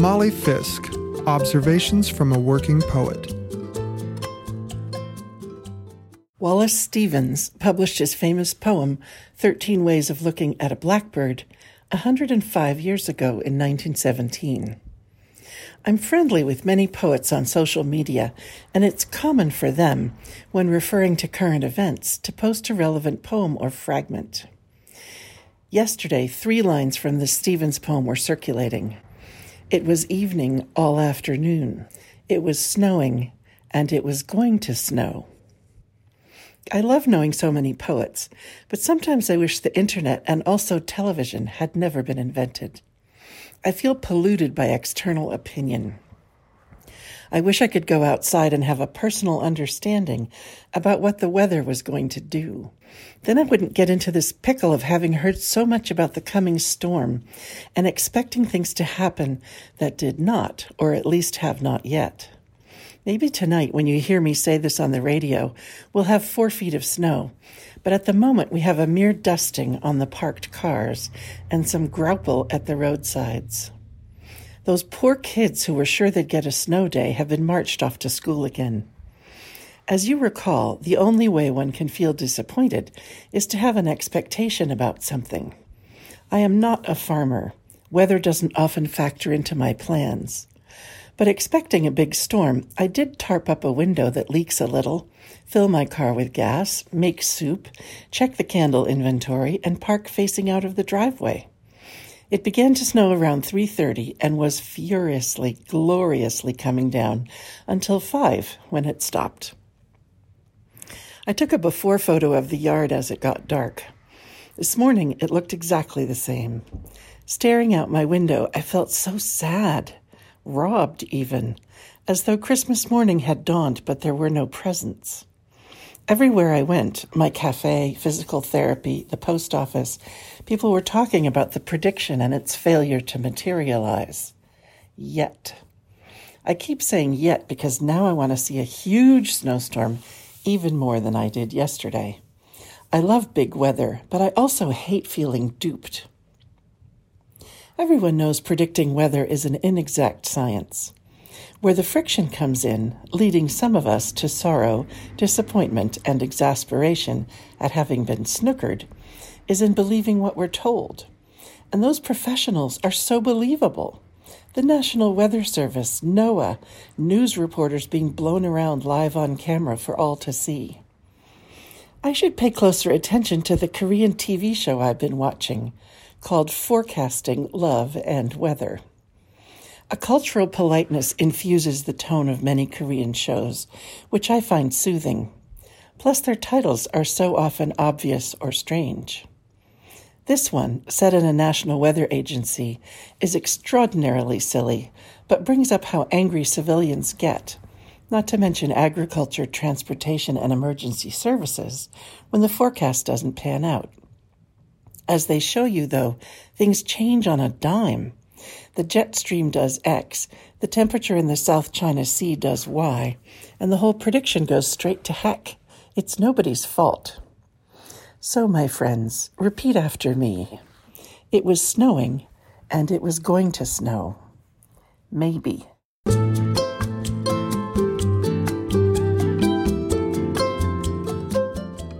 Molly Fisk Observations from a Working Poet. Wallace Stevens published his famous poem, 13 Ways of Looking at a Blackbird, 105 years ago in 1917. I'm friendly with many poets on social media, and it's common for them, when referring to current events, to post a relevant poem or fragment. Yesterday, three lines from the Stevens poem were circulating. It was evening all afternoon. It was snowing, and it was going to snow. I love knowing so many poets, but sometimes I wish the internet and also television had never been invented. I feel polluted by external opinion. I wish I could go outside and have a personal understanding about what the weather was going to do. Then I wouldn't get into this pickle of having heard so much about the coming storm and expecting things to happen that did not, or at least have not yet. Maybe tonight, when you hear me say this on the radio, we'll have four feet of snow, but at the moment, we have a mere dusting on the parked cars and some graupel at the roadsides. Those poor kids who were sure they'd get a snow day have been marched off to school again. As you recall, the only way one can feel disappointed is to have an expectation about something. I am not a farmer. Weather doesn't often factor into my plans. But expecting a big storm, I did tarp up a window that leaks a little, fill my car with gas, make soup, check the candle inventory, and park facing out of the driveway. It began to snow around 3:30 and was furiously, gloriously coming down until 5 when it stopped. I took a before photo of the yard as it got dark. This morning it looked exactly the same. Staring out my window, I felt so sad robbed even, as though Christmas morning had dawned but there were no presents. Everywhere I went, my cafe, physical therapy, the post office, people were talking about the prediction and its failure to materialize. Yet. I keep saying yet because now I want to see a huge snowstorm, even more than I did yesterday. I love big weather, but I also hate feeling duped. Everyone knows predicting weather is an inexact science. Where the friction comes in, leading some of us to sorrow, disappointment, and exasperation at having been snookered, is in believing what we're told. And those professionals are so believable. The National Weather Service, NOAA, news reporters being blown around live on camera for all to see. I should pay closer attention to the Korean TV show I've been watching, called Forecasting Love and Weather. A cultural politeness infuses the tone of many Korean shows, which I find soothing. Plus, their titles are so often obvious or strange. This one, set in a national weather agency, is extraordinarily silly, but brings up how angry civilians get, not to mention agriculture, transportation, and emergency services, when the forecast doesn't pan out. As they show you, though, things change on a dime. The jet stream does X, the temperature in the South China Sea does Y, and the whole prediction goes straight to heck. It's nobody's fault. So, my friends, repeat after me. It was snowing, and it was going to snow. Maybe.